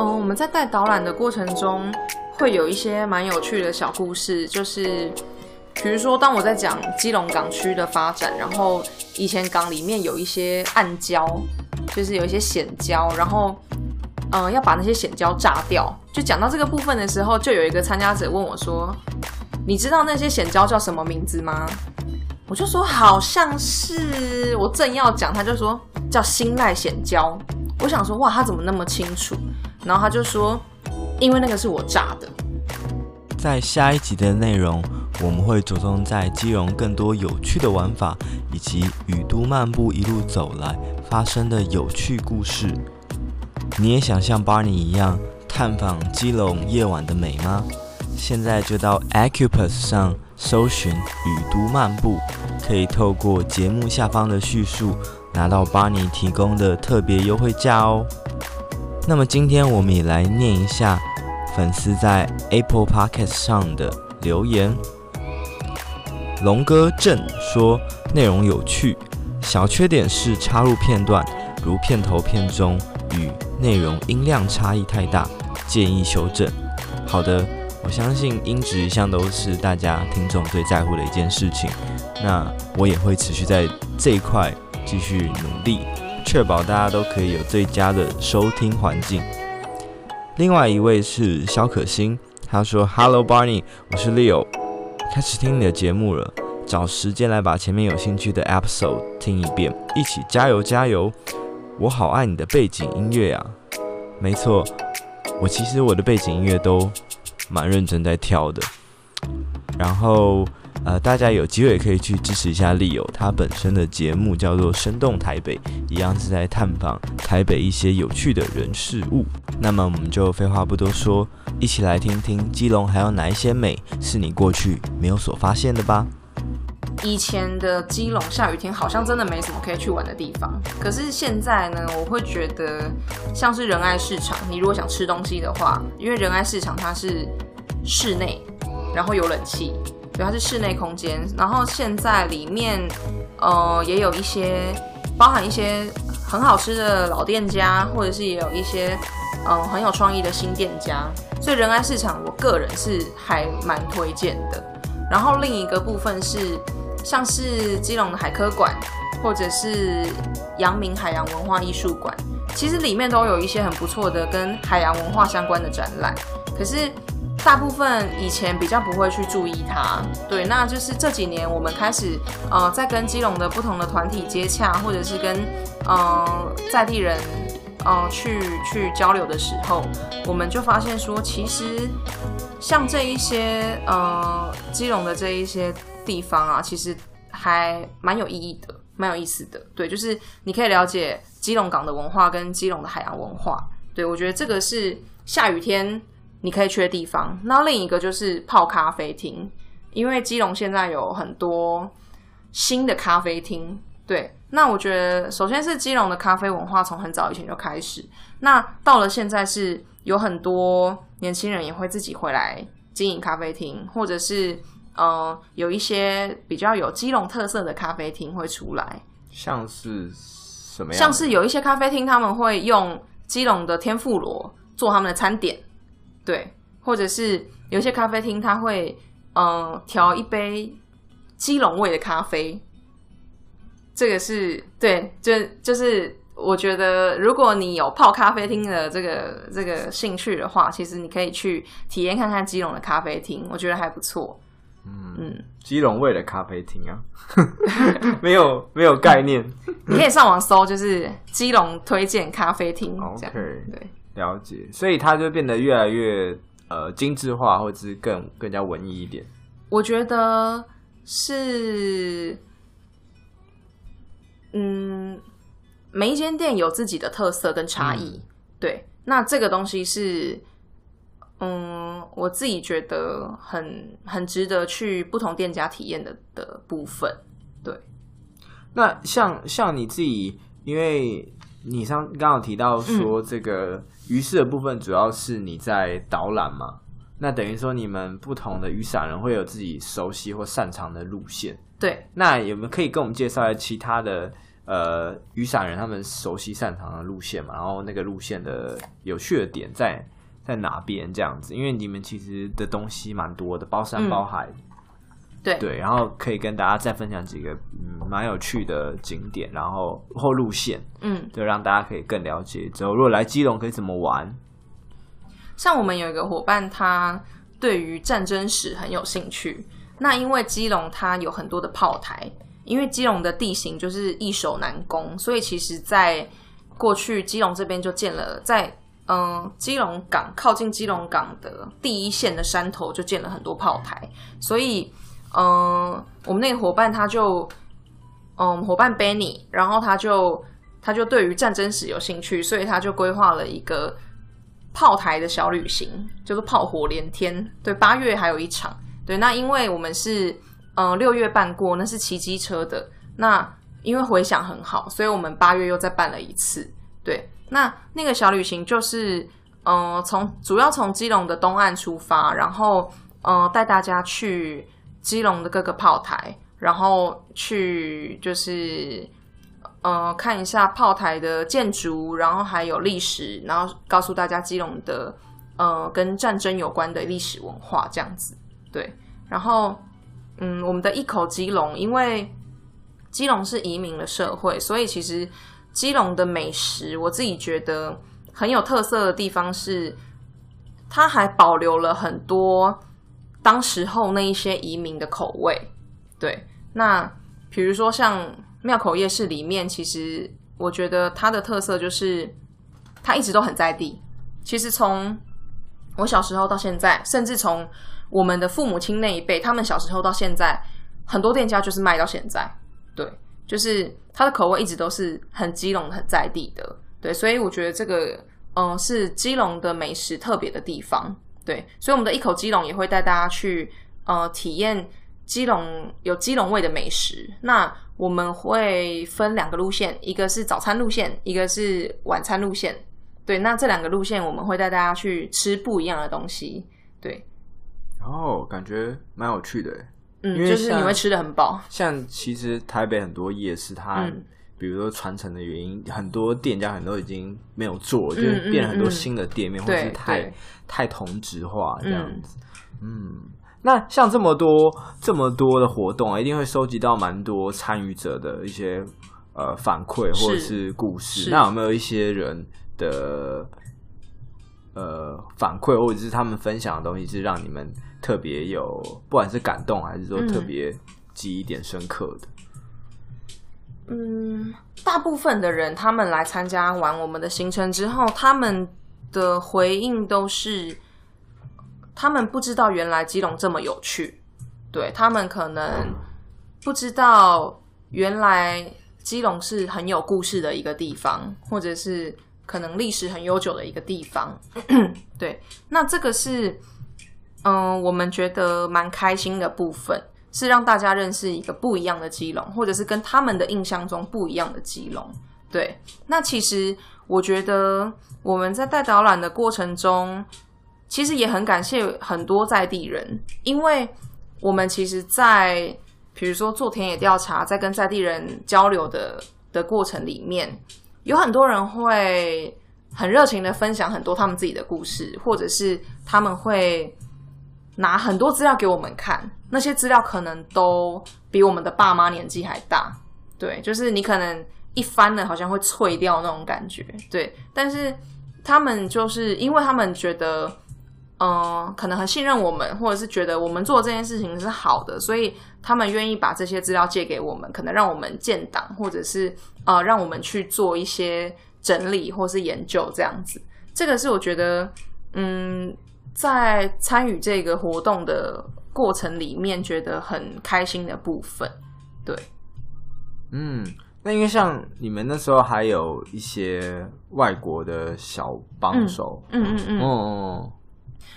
哦，我们在带导览的过程中，会有一些蛮有趣的小故事，就是比如说，当我在讲基隆港区的发展，然后以前港里面有一些暗礁，就是有一些险礁，然后嗯、要把那些险礁炸掉。就讲到这个部分的时候，就有一个参加者问我说：“你知道那些险礁叫什么名字吗？”我就说：“好像是。”我正要讲，他就说叫新赖险礁。我想说：“哇，他怎么那么清楚？”然后他就说：“因为那个是我炸的。”在下一集的内容，我们会着重在基隆更多有趣的玩法，以及雨都漫步一路走来发生的有趣故事。你也想像 Barney 一样？探访基隆夜晚的美吗？现在就到 Acupus 上搜寻“雨都漫步”，可以透过节目下方的叙述拿到 Barney 提供的特别优惠价哦。那么今天我们也来念一下粉丝在 Apple Podcast 上的留言。龙哥正说内容有趣，小缺点是插入片段，如片头片中与内容音量差异太大。建议修正。好的，我相信音质一向都是大家听众最在乎的一件事情。那我也会持续在这一块继续努力，确保大家都可以有最佳的收听环境。另外一位是肖可欣，他说：“Hello Barney，我是 Leo，开始听你的节目了，找时间来把前面有兴趣的 episode 听一遍，一起加油加油！我好爱你的背景音乐啊，没错。”我其实我的背景音乐都蛮认真在挑的，然后呃，大家有机会可以去支持一下丽友他本身的节目叫做《生动台北》，一样是在探访台北一些有趣的人事物。那么我们就废话不多说，一起来听听基隆还有哪一些美是你过去没有所发现的吧。以前的基隆下雨天好像真的没什么可以去玩的地方，可是现在呢，我会觉得像是仁爱市场，你如果想吃东西的话，因为仁爱市场它是室内，然后有冷气，对，它是室内空间，然后现在里面呃也有一些包含一些很好吃的老店家，或者是也有一些嗯、很有创意的新店家，所以仁爱市场我个人是还蛮推荐的。然后另一个部分是。像是基隆的海科馆，或者是阳明海洋文化艺术馆，其实里面都有一些很不错的跟海洋文化相关的展览。可是大部分以前比较不会去注意它。对，那就是这几年我们开始呃，在跟基隆的不同的团体接洽，或者是跟呃在地人呃去去交流的时候，我们就发现说，其实像这一些呃基隆的这一些。地方啊，其实还蛮有意义的，蛮有意思的。对，就是你可以了解基隆港的文化跟基隆的海洋文化。对，我觉得这个是下雨天你可以去的地方。那另一个就是泡咖啡厅，因为基隆现在有很多新的咖啡厅。对，那我觉得首先是基隆的咖啡文化从很早以前就开始，那到了现在是有很多年轻人也会自己回来经营咖啡厅，或者是。呃，有一些比较有基隆特色的咖啡厅会出来，像是什么样？像是有一些咖啡厅他们会用基隆的天妇罗做他们的餐点，对，或者是有些咖啡厅他会呃调一杯基隆味的咖啡，这个是对，就就是我觉得如果你有泡咖啡厅的这个这个兴趣的话，其实你可以去体验看看基隆的咖啡厅，我觉得还不错。嗯，基隆味的咖啡厅啊，没有没有概念。你可以上网搜，就是基隆推荐咖啡厅。OK，对，了解。所以它就变得越来越呃精致化，或者是更更加文艺一点。我觉得是，嗯，每一间店有自己的特色跟差异。嗯、对，那这个东西是。嗯，我自己觉得很很值得去不同店家体验的的部分。对，那像像你自己，因为你上刚刚提到说这个鱼市的部分，主要是你在导览嘛，嗯、那等于说你们不同的雨伞人会有自己熟悉或擅长的路线。对，那有没有可以跟我们介绍一下其他的呃雨伞人他们熟悉擅长的路线嘛，然后那个路线的有趣的点在在哪边这样子？因为你们其实的东西蛮多的，包山包海。嗯对对，然后可以跟大家再分享几个嗯蛮有趣的景点，然后或路线，嗯，就让大家可以更了解之后，如果来基隆可以怎么玩。像我们有一个伙伴，他对于战争史很有兴趣。那因为基隆它有很多的炮台，因为基隆的地形就是易守难攻，所以其实在过去基隆这边就建了在嗯、呃、基隆港靠近基隆港的第一线的山头就建了很多炮台，所以。嗯，我们那个伙伴他就，嗯，伙伴 Benny，然后他就他就对于战争史有兴趣，所以他就规划了一个炮台的小旅行，就是炮火连天。对，八月还有一场。对，那因为我们是嗯六月办过，那是骑机车的。那因为回响很好，所以我们八月又再办了一次。对，那那个小旅行就是嗯从主要从基隆的东岸出发，然后嗯带大家去。基隆的各个炮台，然后去就是呃看一下炮台的建筑，然后还有历史，然后告诉大家基隆的呃跟战争有关的历史文化这样子。对，然后嗯，我们的一口基隆，因为基隆是移民的社会，所以其实基隆的美食，我自己觉得很有特色的地方是，它还保留了很多。当时候那一些移民的口味，对，那比如说像庙口夜市里面，其实我觉得它的特色就是它一直都很在地。其实从我小时候到现在，甚至从我们的父母亲那一辈，他们小时候到现在，很多店家就是卖到现在，对，就是它的口味一直都是很基隆、很在地的，对，所以我觉得这个嗯、是基隆的美食特别的地方。对，所以我们的一口基隆也会带大家去呃体验基隆有基隆味的美食。那我们会分两个路线，一个是早餐路线，一个是晚餐路线。对，那这两个路线我们会带大家去吃不一样的东西。对，哦，感觉蛮有趣的。嗯，就是你会吃得很饱。像其实台北很多夜市，它、嗯、比如说传承的原因，很多店家很多已经没有做，嗯、就是变很多新的店面，嗯、或者是太。太同质化这样子，嗯，嗯，那像这么多这么多的活动啊，一定会收集到蛮多参与者的一些呃反馈或者是故事。那有没有一些人的呃反馈或者是他们分享的东西，是让你们特别有不管是感动还是说特别记忆点深刻的？嗯，大部分的人他们来参加完我们的行程之后，他们。的回应都是，他们不知道原来基隆这么有趣，对，他们可能不知道原来基隆是很有故事的一个地方，或者是可能历史很悠久的一个地方。对，那这个是，嗯、我们觉得蛮开心的部分，是让大家认识一个不一样的基隆，或者是跟他们的印象中不一样的基隆。对，那其实。我觉得我们在带导览的过程中，其实也很感谢很多在地人，因为我们其实，在比如说做田野调查，在跟在地人交流的的过程里面，有很多人会很热情的分享很多他们自己的故事，或者是他们会拿很多资料给我们看，那些资料可能都比我们的爸妈年纪还大，对，就是你可能。一翻了，好像会脆掉那种感觉，对。但是他们就是因为他们觉得，嗯、可能很信任我们，或者是觉得我们做这件事情是好的，所以他们愿意把这些资料借给我们，可能让我们建档，或者是呃，让我们去做一些整理或是研究这样子。这个是我觉得，嗯，在参与这个活动的过程里面，觉得很开心的部分。对，嗯。那因为像你们那时候还有一些外国的小帮手，嗯嗯嗯，哦，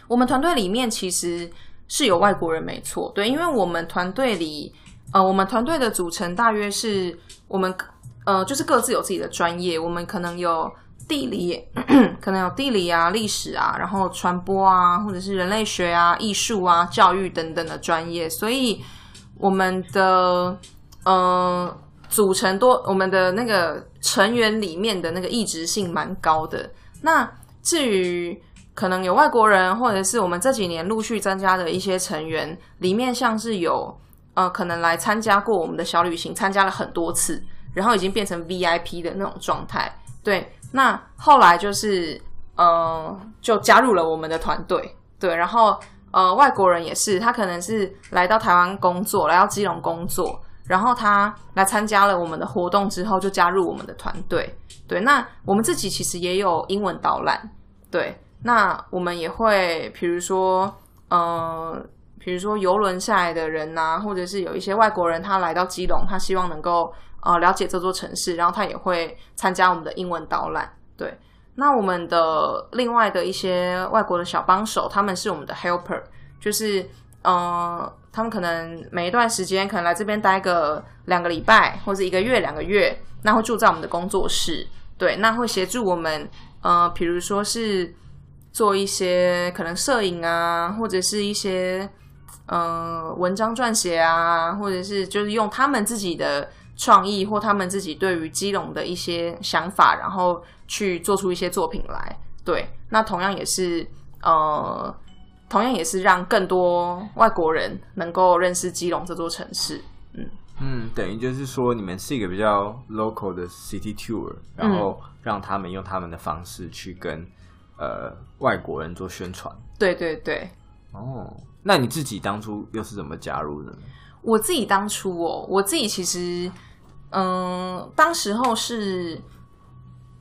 我们团队里面其实是有外国人，没错，对，因为我们团队里，呃，我们团队的组成大约是我们，呃，就是各自有自己的专业，我们可能有地理，可能有地理啊、历史啊，然后传播啊，或者是人类学啊、艺术啊、教育等等的专业，所以我们的，呃。组成多我们的那个成员里面的那个异质性蛮高的。那至于可能有外国人，或者是我们这几年陆续增加的一些成员，里面像是有呃可能来参加过我们的小旅行，参加了很多次，然后已经变成 VIP 的那种状态。对，那后来就是呃就加入了我们的团队。对，然后呃外国人也是，他可能是来到台湾工作，来到基隆工作。然后他来参加了我们的活动之后，就加入我们的团队。对，那我们自己其实也有英文导览。对，那我们也会，比如说，呃，比如说游轮下来的人呐，或者是有一些外国人他来到基隆，他希望能够呃了解这座城市，然后他也会参加我们的英文导览。对，那我们的另外的一些外国的小帮手，他们是我们的 helper，就是呃。他们可能每一段时间可能来这边待个两个礼拜，或者一个月、两个月，那会住在我们的工作室，对，那会协助我们，呃，比如说是做一些可能摄影啊，或者是一些呃文章撰写啊，或者是就是用他们自己的创意或他们自己对于基隆的一些想法，然后去做出一些作品来，对，那同样也是呃。同样也是让更多外国人能够认识基隆这座城市。嗯嗯，等于就是说，你们是一个比较 local 的 city tour，然后让他们用他们的方式去跟呃外国人做宣传。对对对。哦，那你自己当初又是怎么加入的？我自己当初哦，我自己其实，嗯，当时候是，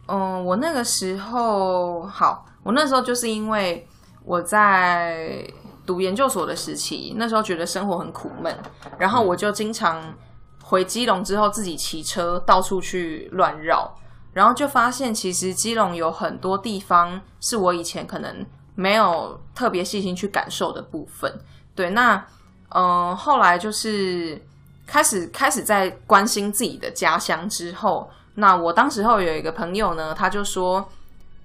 嗯，我那个时候好，我那时候就是因为。我在读研究所的时期，那时候觉得生活很苦闷，然后我就经常回基隆之后自己骑车到处去乱绕，然后就发现其实基隆有很多地方是我以前可能没有特别细心去感受的部分。对，那嗯、呃，后来就是开始开始在关心自己的家乡之后，那我当时候有一个朋友呢，他就说。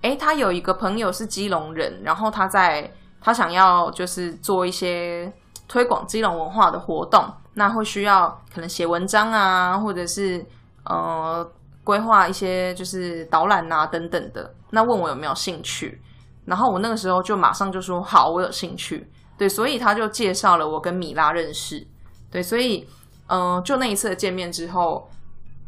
诶，他有一个朋友是基隆人，然后他在他想要就是做一些推广基隆文化的活动，那会需要可能写文章啊，或者是呃规划一些就是导览啊等等的，那问我有没有兴趣，然后我那个时候就马上就说好，我有兴趣，对，所以他就介绍了我跟米拉认识，对，所以嗯、就那一次的见面之后。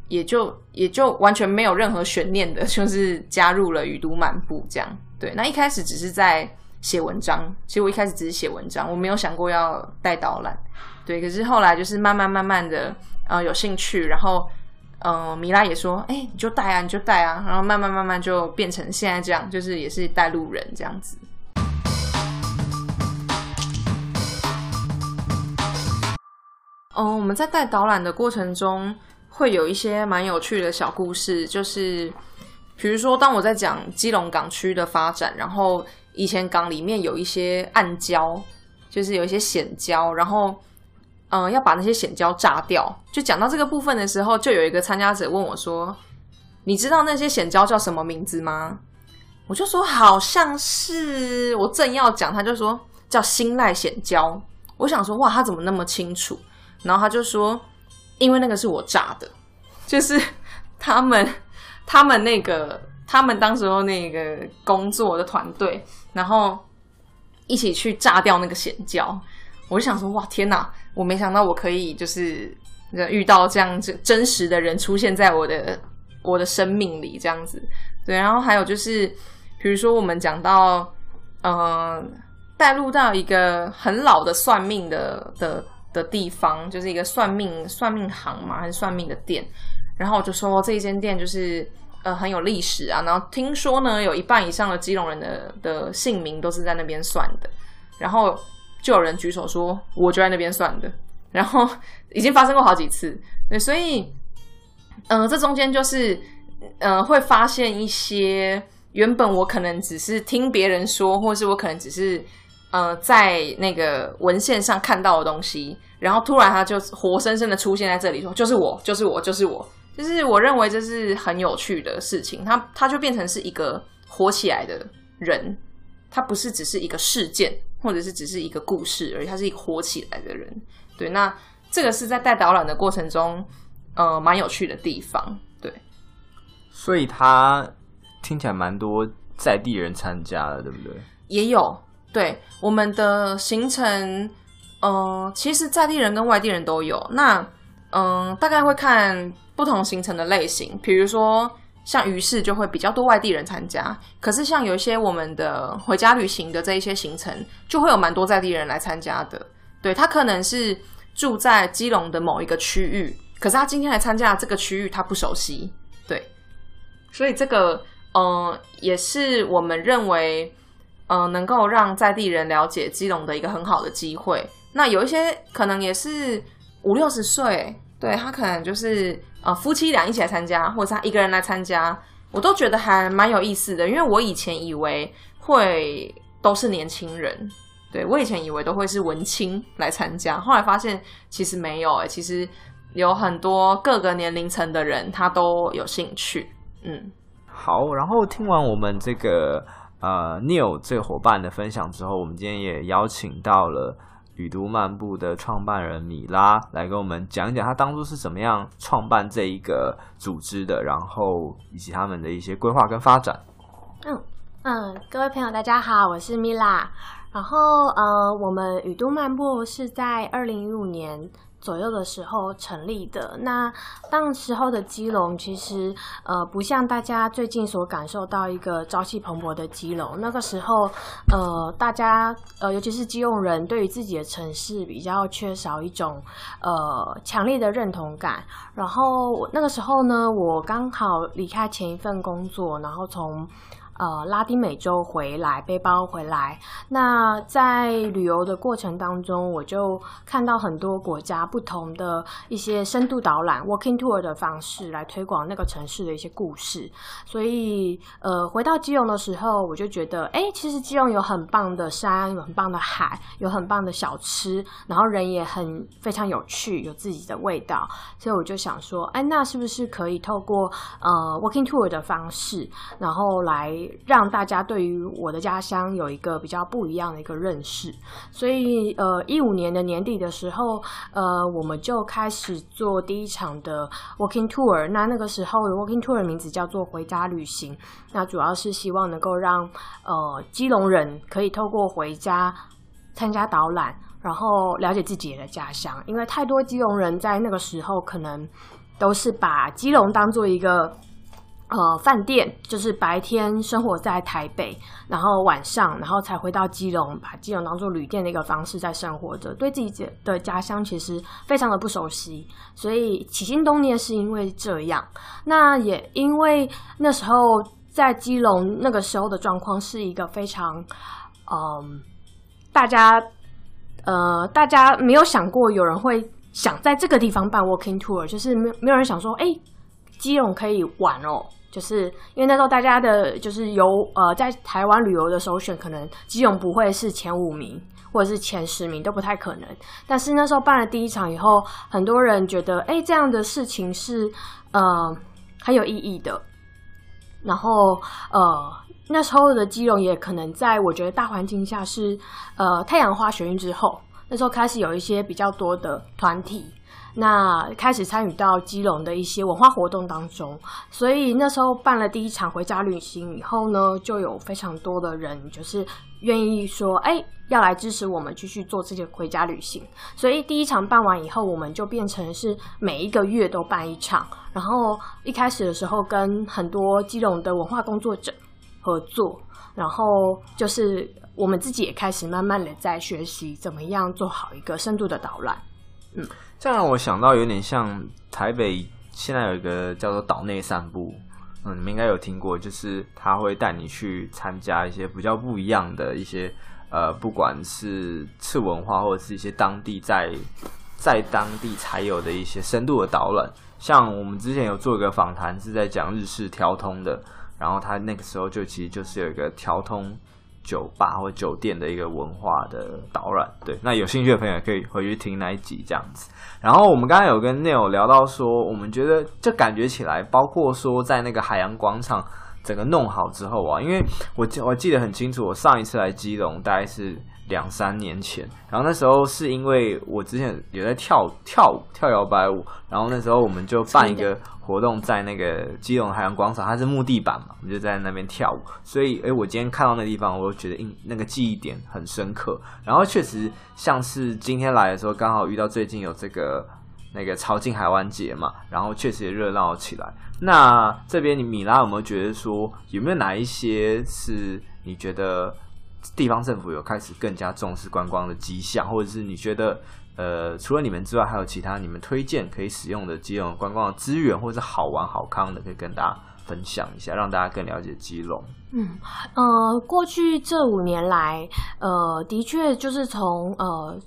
也就也就完全没有任何悬念的，就是加入了雨都漫步这样。对，那一开始只是在写文章，其实我一开始只是写文章，我没有想过要带导览。对，可是后来就是慢慢慢慢的，呃，有兴趣，然后，嗯、呃，米拉也说，哎、你就带啊，你就带啊，然后慢慢慢慢就变成现在这样，就是也是带路人这样子。哦、呃，我们在带导览的过程中。会有一些蛮有趣的小故事，就是比如说，当我在讲基隆港区的发展，然后以前港里面有一些暗礁，就是有一些险礁，然后嗯、要把那些险礁炸掉。就讲到这个部分的时候，就有一个参加者问我说：“你知道那些险礁叫什么名字吗？”我就说：“好像是。”我正要讲，他就说叫新赖险礁。我想说：“哇，他怎么那么清楚？”然后他就说。因为那个是我炸的，就是他们他们那个他们当时候那个工作的团队，然后一起去炸掉那个险礁。我就想说，哇，天哪！我没想到我可以就是遇到这样子真实的人出现在我的我的生命里这样子。对，然后还有就是，比如说我们讲到，嗯、呃，带入到一个很老的算命的的。的地方就是一个算命算命行嘛，还是算命的店。然后我就说这一间店就是呃很有历史啊。然后听说呢，有一半以上的基隆人的的姓名都是在那边算的。然后就有人举手说，我就在那边算的。然后已经发生过好几次。对，所以嗯、呃，这中间就是呃会发现一些原本我可能只是听别人说，或是我可能只是。呃，在那个文献上看到的东西，然后突然他就活生生的出现在这里，说就是我，就是我，就是我，就是我认为这是很有趣的事情。他他就变成是一个活起来的人，他不是只是一个事件，或者是只是一个故事而已，他是一个火起来的人。对，那这个是在带导览的过程中，呃蛮有趣的地方。对，所以他听起来蛮多在地人参加的，对不对？也有，对，我们的行程，呃，其实在地人跟外地人都有。那嗯、呃，大概会看不同行程的类型，比如说。像于是就会比较多外地人参加，可是像有一些我们的回家旅行的这一些行程，就会有蛮多在地人来参加的。对，他可能是住在基隆的某一个区域，可是他今天来参加这个区域他不熟悉，对，所以这个嗯、也是我们认为嗯、能够让在地人了解基隆的一个很好的机会。那有一些可能也是五六十岁，对，他可能就是。呃，夫妻俩一起来参加，或者他一个人来参加，我都觉得还蛮有意思的。因为我以前以为会都是年轻人，对，我以前以为都会是文青来参加，后来发现其实没有诶，其实有很多各个年龄层的人他都有兴趣。嗯，好，然后听完我们这个呃 Neil 这个伙伴的分享之后，我们今天也邀请到了。旅都漫步的创办人米拉来跟我们讲一讲他当初是怎么样创办这一个组织的，然后以及他们的一些规划跟发展。嗯嗯，各位朋友大家好，我是米拉。然后呃，我们雨都漫步是在二零一五年。左右的时候成立的。那当时候的基隆，其实呃不像大家最近所感受到一个朝气蓬勃的基隆。那个时候，呃，大家呃，尤其是基隆人，对于自己的城市比较缺少一种呃强烈的认同感。然后那个时候呢，我刚好离开前一份工作，然后从。呃，拉丁美洲回来，背包回来。那在旅游的过程当中，我就看到很多国家不同的一些深度导览 （walking tour） 的方式来推广那个城市的一些故事。所以，呃，回到基隆的时候，我就觉得，哎，其实基隆有很棒的山，有很棒的海，有很棒的小吃，然后人也很非常有趣，有自己的味道。所以我就想说，哎，那是不是可以透过呃 walking tour 的方式，然后来。让大家对于我的家乡有一个比较不一样的一个认识，所以呃，一五年的年底的时候，呃，我们就开始做第一场的 walking tour。那那个时候的 walking tour 的名字叫做回家旅行。那主要是希望能够让呃基隆人可以透过回家参加导览，然后了解自己的家乡。因为太多基隆人在那个时候可能都是把基隆当做一个。呃，饭店就是白天生活在台北，然后晚上，然后才回到基隆，把基隆当做旅店的一个方式在生活着，对自己的家乡其实非常的不熟悉，所以起心动念是因为这样。那也因为那时候在基隆那个时候的状况是一个非常，嗯、大家呃，大家没有想过有人会想在这个地方办 walking tour，就是没没有人想说，哎，基隆可以玩哦。就是因为那时候大家的，就是游呃，在台湾旅游的首选，可能基隆不会是前五名，或者是前十名都不太可能。但是那时候办了第一场以后，很多人觉得，哎，这样的事情是呃很有意义的。然后呃，那时候的基隆也可能在我觉得大环境下是呃太阳花学运之后，那时候开始有一些比较多的团体。那开始参与到基隆的一些文化活动当中，所以那时候办了第一场回家旅行以后呢，就有非常多的人就是愿意说，哎，要来支持我们继续做这些回家旅行。所以第一场办完以后，我们就变成是每一个月都办一场。然后一开始的时候，跟很多基隆的文化工作者合作，然后就是我们自己也开始慢慢的在学习怎么样做好一个深度的导览。嗯。这让我想到有点像台北现在有一个叫做岛内散步，嗯，你们应该有听过，就是他会带你去参加一些比较不一样的一些，呃，不管是次文化或者是一些当地在在当地才有的一些深度的导览。像我们之前有做一个访谈，是在讲日式条通的，然后他那个时候就其实就是有一个条通。酒吧或酒店的一个文化的导览，对，那有兴趣的朋友可以回去听那一集这样子。然后我们刚刚有跟 Neil 聊到说，我们觉得就感觉起来，包括说在那个海洋广场整个弄好之后啊，因为我记我记得很清楚，我上一次来基隆大概是两三年前，然后那时候是因为我之前也在跳跳舞跳摇摆舞，然后那时候我们就办一个活动在那个基隆海洋广场，它是木地板嘛，我们就在那边跳舞，所以诶，我今天看到那地方，我就觉得印那个记忆点很深刻。然后确实像是今天来的时候，刚好遇到最近有这个那个潮境海湾节嘛，然后确实也热闹起来。那这边你米拉有没有觉得说，有没有哪一些是你觉得？地方政府有开始更加重视观光的迹象，或者是你觉得，呃，除了你们之外，还有其他你们推荐可以使用的基隆观光资源，或者是好玩好康的，可以跟大家分享一下，让大家更了解基隆。嗯，呃，过去这五年来，呃，的确就是从呃。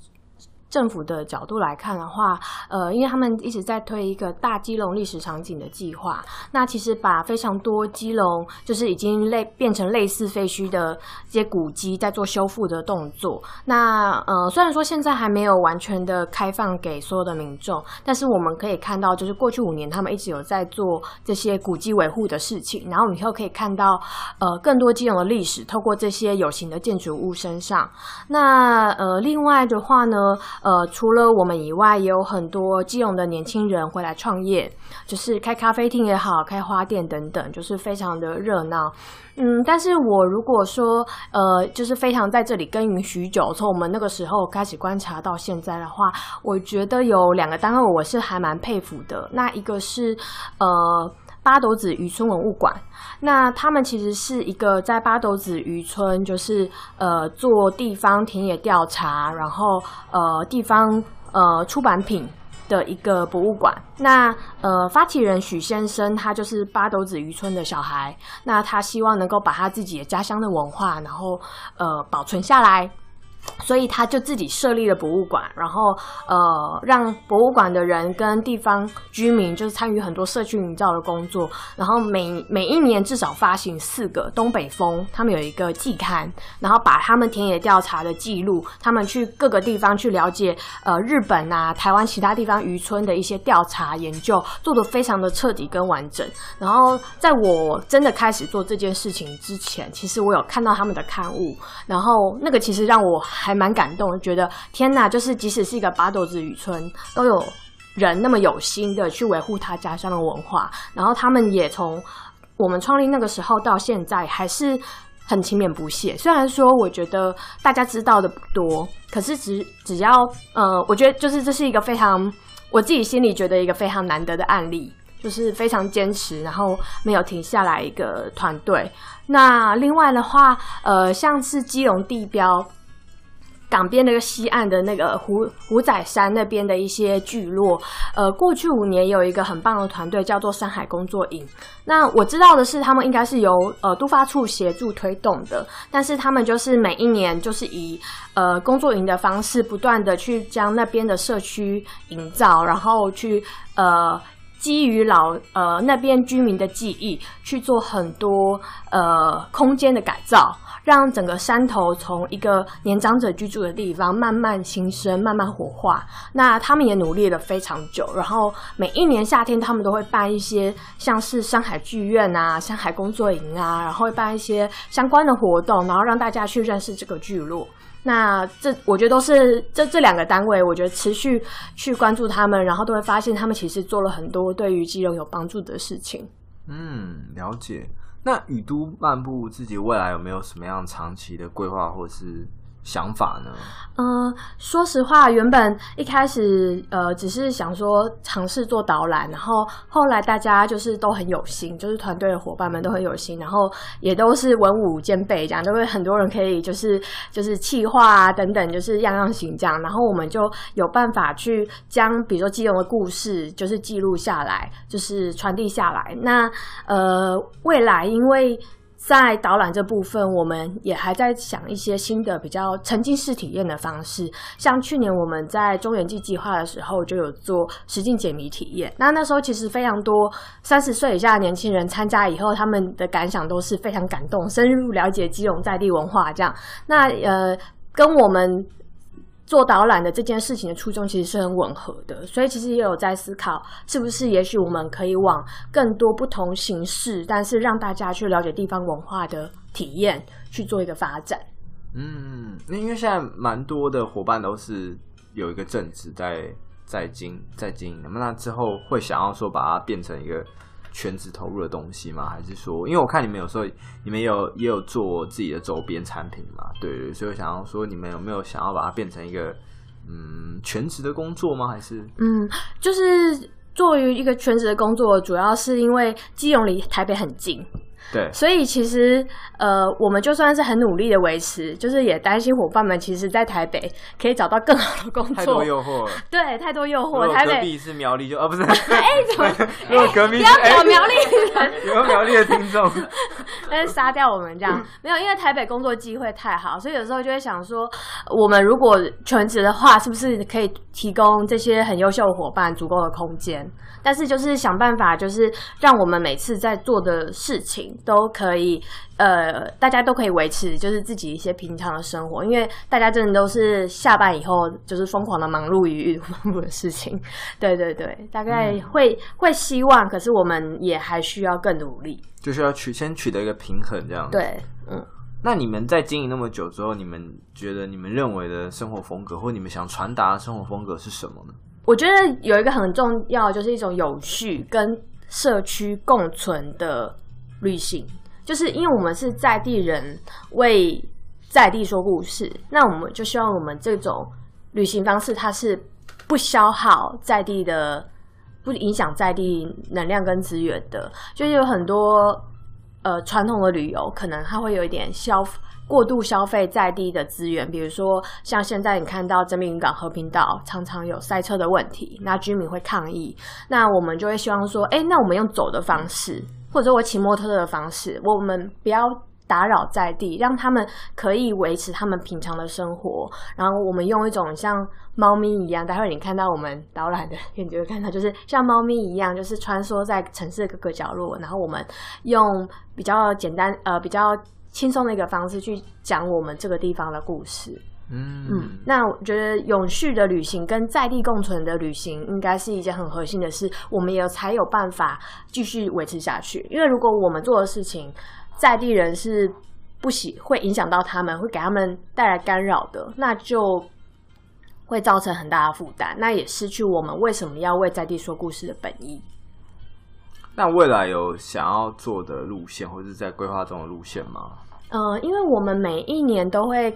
政府的角度来看的话，呃，因为他们一直在推一个大基隆历史场景的计划，那其实把非常多基隆就是已经类变成类似废墟的这些古迹在做修复的动作。那呃，虽然说现在还没有完全的开放给所有的民众，但是我们可以看到，就是过去五年他们一直有在做这些古迹维护的事情。然后以后可以看到，呃，更多基隆的历史透过这些有形的建筑物身上。那呃，另外的话呢，呃，除了我们以外，也有很多基隆的年轻人回来创业，就是开咖啡厅也好，开花店等等，就是非常的热闹。嗯，但是我如果说，呃，就是非常在这里耕耘许久，从我们那个时候开始观察到现在的话，我觉得有两个单位我是还蛮佩服的。那一个是，呃。八斗子渔村文物馆，那他们其实是一个在八斗子渔村，就是呃做地方田野调查，然后呃地方呃出版品的一个博物馆。那呃发起人许先生，他就是八斗子渔村的小孩，那他希望能够把他自己的家乡的文化，然后呃保存下来。所以他就自己设立了博物馆，然后呃，让博物馆的人跟地方居民就是参与很多社区营造的工作，然后每每一年至少发行四个东北风，他们有一个季刊，然后把他们田野调查的记录，他们去各个地方去了解呃日本啊、台湾其他地方渔村的一些调查研究，做得非常的彻底跟完整。然后在我真的开始做这件事情之前，其实我有看到他们的刊物，然后那个其实让我。还蛮感动，觉得天哪，就是即使是一个八斗子渔村，都有人那么有心的去维护他家乡的文化，然后他们也从我们创立那个时候到现在，还是很勤勉不懈。虽然说我觉得大家知道的不多，可是只只要呃，我觉得就是这是一个非常我自己心里觉得一个非常难得的案例。就是非常坚持，然后没有停下来一个团队。那另外的话，呃，像是基隆地标。港边那个西岸的那个虎虎仔山那边的一些聚落，呃，过去五年有一个很棒的团队叫做山海工作营。那我知道的是，他们应该是由呃都发处协助推动的，但是他们就是每一年就是以呃工作营的方式，不断的去将那边的社区营造，然后去呃基于老呃那边居民的记忆，去做很多呃空间的改造。让整个山头从一个年长者居住的地方慢慢新生、慢慢活化。那他们也努力了非常久，然后每一年夏天他们都会办一些像是山海剧院啊、山海工作营啊，然后会办一些相关的活动，然后让大家去认识这个聚落。那这我觉得都是这这两个单位，我觉得持续去关注他们，然后都会发现他们其实做了很多对于肌肉有帮助的事情。嗯，了解。那雨都漫步自己未来有没有什么样长期的规划或是想法呢？嗯，说实话，原本一开始呃，只是想说尝试做导览，然后后来大家就是都很有心，就是团队的伙伴们都很有心，然后也都是文武兼备，这样都会很多人可以就是就是企划啊等等，就是样样行这样，然后我们就有办法去将比如说基隆的故事就是记录下来，就是传递下来。那呃，未来因为。在导览这部分，我们也还在想一些新的比较沉浸式体验的方式。像去年我们在中元祭计划的时候，就有做实境解谜体验。那那时候其实非常多三十岁以下的年轻人参加以后，他们的感想都是非常感动，深入了解基隆在地文化这样。那呃，跟我们。做导览的这件事情的初衷其实是很吻合的，所以其实也有在思考，是不是也许我们可以往更多不同形式，但是让大家去了解地方文化的体验去做一个发展。嗯，那因为现在蛮多的伙伴都是有一个正职在在经在经营，那么那之后会想要说把它变成一个全职投入的东西吗？还是说，因为我看你们有时候你们有也有做自己的周边产品嘛，对，所以我想要说你们有没有想要把它变成一个嗯全职的工作吗？还是嗯，就是作为一个全职的工作，主要是因为基隆离台北很近。对，所以其实呃，我们就算是很努力的维持，就是也担心伙伴们其实，在台北可以找到更好的工作。太多诱惑了。对，太多诱惑。台北隔壁是苗栗就，哦，不是。哎、欸，怎么？如果隔壁是、欸、不要搞苗栗人，有没有苗栗的听众？但是杀掉我们这样没有，因为台北工作机会太好，所以有时候就会想说，我们如果全职的话，是不是可以提供这些很优秀的伙伴足够的空间？但是就是想办法，就是让我们每次在做的事情都可以，呃，大家都可以维持就是自己一些平常的生活，因为大家真的都是下班以后就是疯狂的忙碌于忙碌的事情。对对对，大概会、嗯、会希望，可是我们也还需要更努力，就是要取先取得一个平衡这样。对，嗯。那你们在经营那么久之后，你们觉得你们认为的生活风格，或你们想传达的生活风格是什么呢？我觉得有一个很重要，就是一种有序跟社区共存的旅行，就是因为我们是在地人为在地说故事，那我们就希望我们这种旅行方式，它是不消耗在地的，不影响在地能量跟资源的，就是有很多呃传统的旅游，可能它会有一点消。过度消费在地的资源，比如说像现在你看到真命渔港和平岛常常有塞车的问题，那居民会抗议，那我们就会希望说，哎，那我们用走的方式，或者我骑摩托车的方式，我们不要打扰在地，让他们可以维持他们平常的生活。然后我们用一种像猫咪一样，待会你看到我们导览的，你就会看到就是像猫咪一样，就是穿梭在城市各个角落。然后我们用比较简单，呃，比较。轻松的一个方式去讲我们这个地方的故事。嗯嗯，那我觉得永续的旅行跟在地共存的旅行，应该是一件很核心的事。我们也才有办法继续维持下去。因为如果我们做的事情，在地人是不喜，会影响到他们，会给他们带来干扰的，那就会造成很大的负担。那也失去我们为什么要为在地说故事的本意。那未来有想要做的路线，或者是在规划中的路线吗？呃，因为我们每一年都会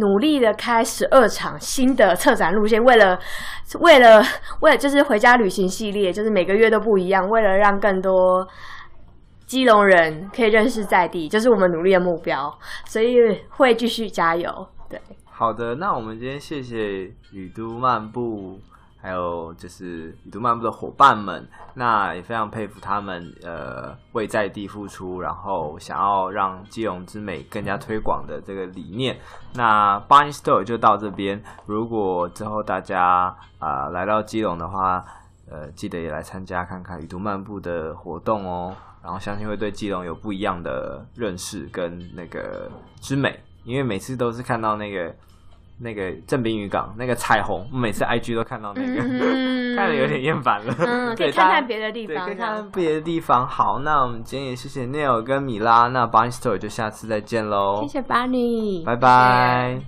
努力的开十二场新的策展路线，为了为了为了就是回家旅行系列，就是每个月都不一样，为了让更多基隆人可以认识在地，就是我们努力的目标，所以会继续加油。对，好的，那我们今天谢谢雨都漫步。还有就是旅都漫步的伙伴们，那也非常佩服他们，呃，为在地付出，然后想要让基隆之美更加推广的这个理念。那 Barney Store 就到这边，如果之后大家啊、来到基隆的话，呃，记得也来参加看看旅都漫步的活动哦。然后相信会对基隆有不一样的认识跟那个之美，因为每次都是看到那个。那个正滨渔港那个彩虹，每次 IG 都看到那个，嗯、看得有点厌烦了。嗯，可以看看别的地方，可以看看别的地方。好，那我们今天也谢谢 Neil 跟米拉，那 Barney Store 就下次再见喽。谢谢 Bunny，拜拜。